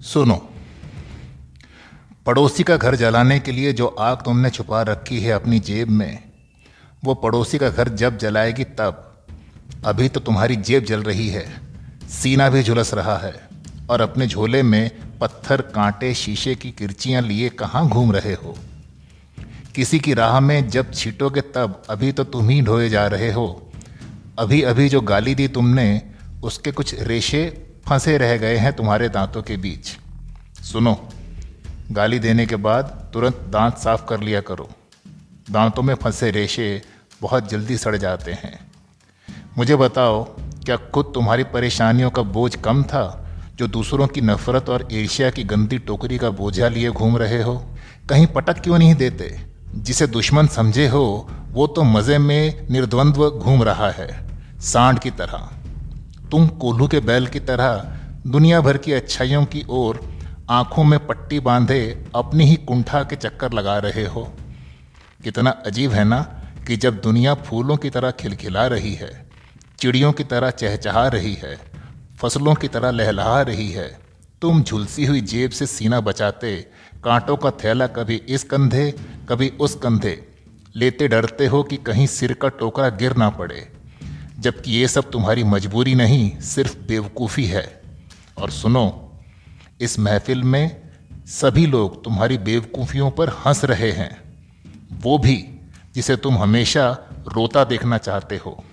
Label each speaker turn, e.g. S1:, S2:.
S1: सुनो, पड़ोसी का घर जलाने के लिए जो आग तुमने छुपा रखी है अपनी जेब में, वो पड़ोसी का घर जब जलाएगी तब। अभी तो तुम्हारी जेब जल रही है, सीना भी झुलस रहा है, और अपने झोले में पत्थर, कांटे, शीशे की किरचियाँ लिए कहाँ घूम रहे हो? किसी की राह में जब छीटोगे तब अभी तो तुम ही ढोए जा रहे हो। अभी अभी जो गाली दी तुमने, उसके कुछ रेशे फंसे रह गए हैं तुम्हारे दांतों के बीच। सुनो, गाली देने के बाद तुरंत दांत साफ़ कर लिया करो। दांतों में फंसे रेशे बहुत जल्दी सड़ जाते हैं। मुझे बताओ, क्या खुद तुम्हारी परेशानियों का बोझ कम था, जो दूसरों की नफरत और ईर्ष्या की गंदी टोकरी का बोझा लिए घूम रहे हो? कहीं पटक क्यों नहीं देते? जिसे दुश्मन समझे हो, वो तो मज़े में निर्द्वंद्व घूम रहा है, सांड की तरह। तुम कोल्हू के बैल की तरह दुनिया भर की अच्छाइयों की ओर आँखों में पट्टी बांधे अपनी ही कुंठा के चक्कर लगा रहे हो। कितना अजीब है ना कि जब दुनिया फूलों की तरह खिलखिला रही है, चिड़ियों की तरह चहचहा रही है, फ़सलों की तरह लहलहा रही है, तुम झुलसी हुई जेब से सीना बचाते, कांटों का थैला कभी इस कंधे, कभी उस कंधे, लेते डरते हो कि कहीं सिर का टोकरा गिर ना पड़े। जबकि ये सब तुम्हारी मजबूरी नहीं, सिर्फ़ बेवकूफ़ी है। और सुनो, इस महफिल में सभी लोग तुम्हारी बेवकूफ़ियों पर हंस रहे हैं। वो भी जिसे तुम हमेशा रोता देखना चाहते हो।